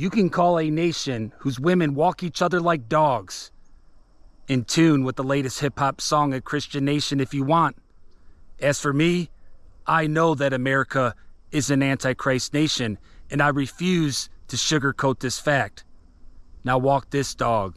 you can call a nation whose women walk each other like dogs in tune with the latest hip hop song a Christian Nation if you want. As for me, I know that America is an antichrist nation, and I refuse to sugarcoat this fact. Now walk this dog.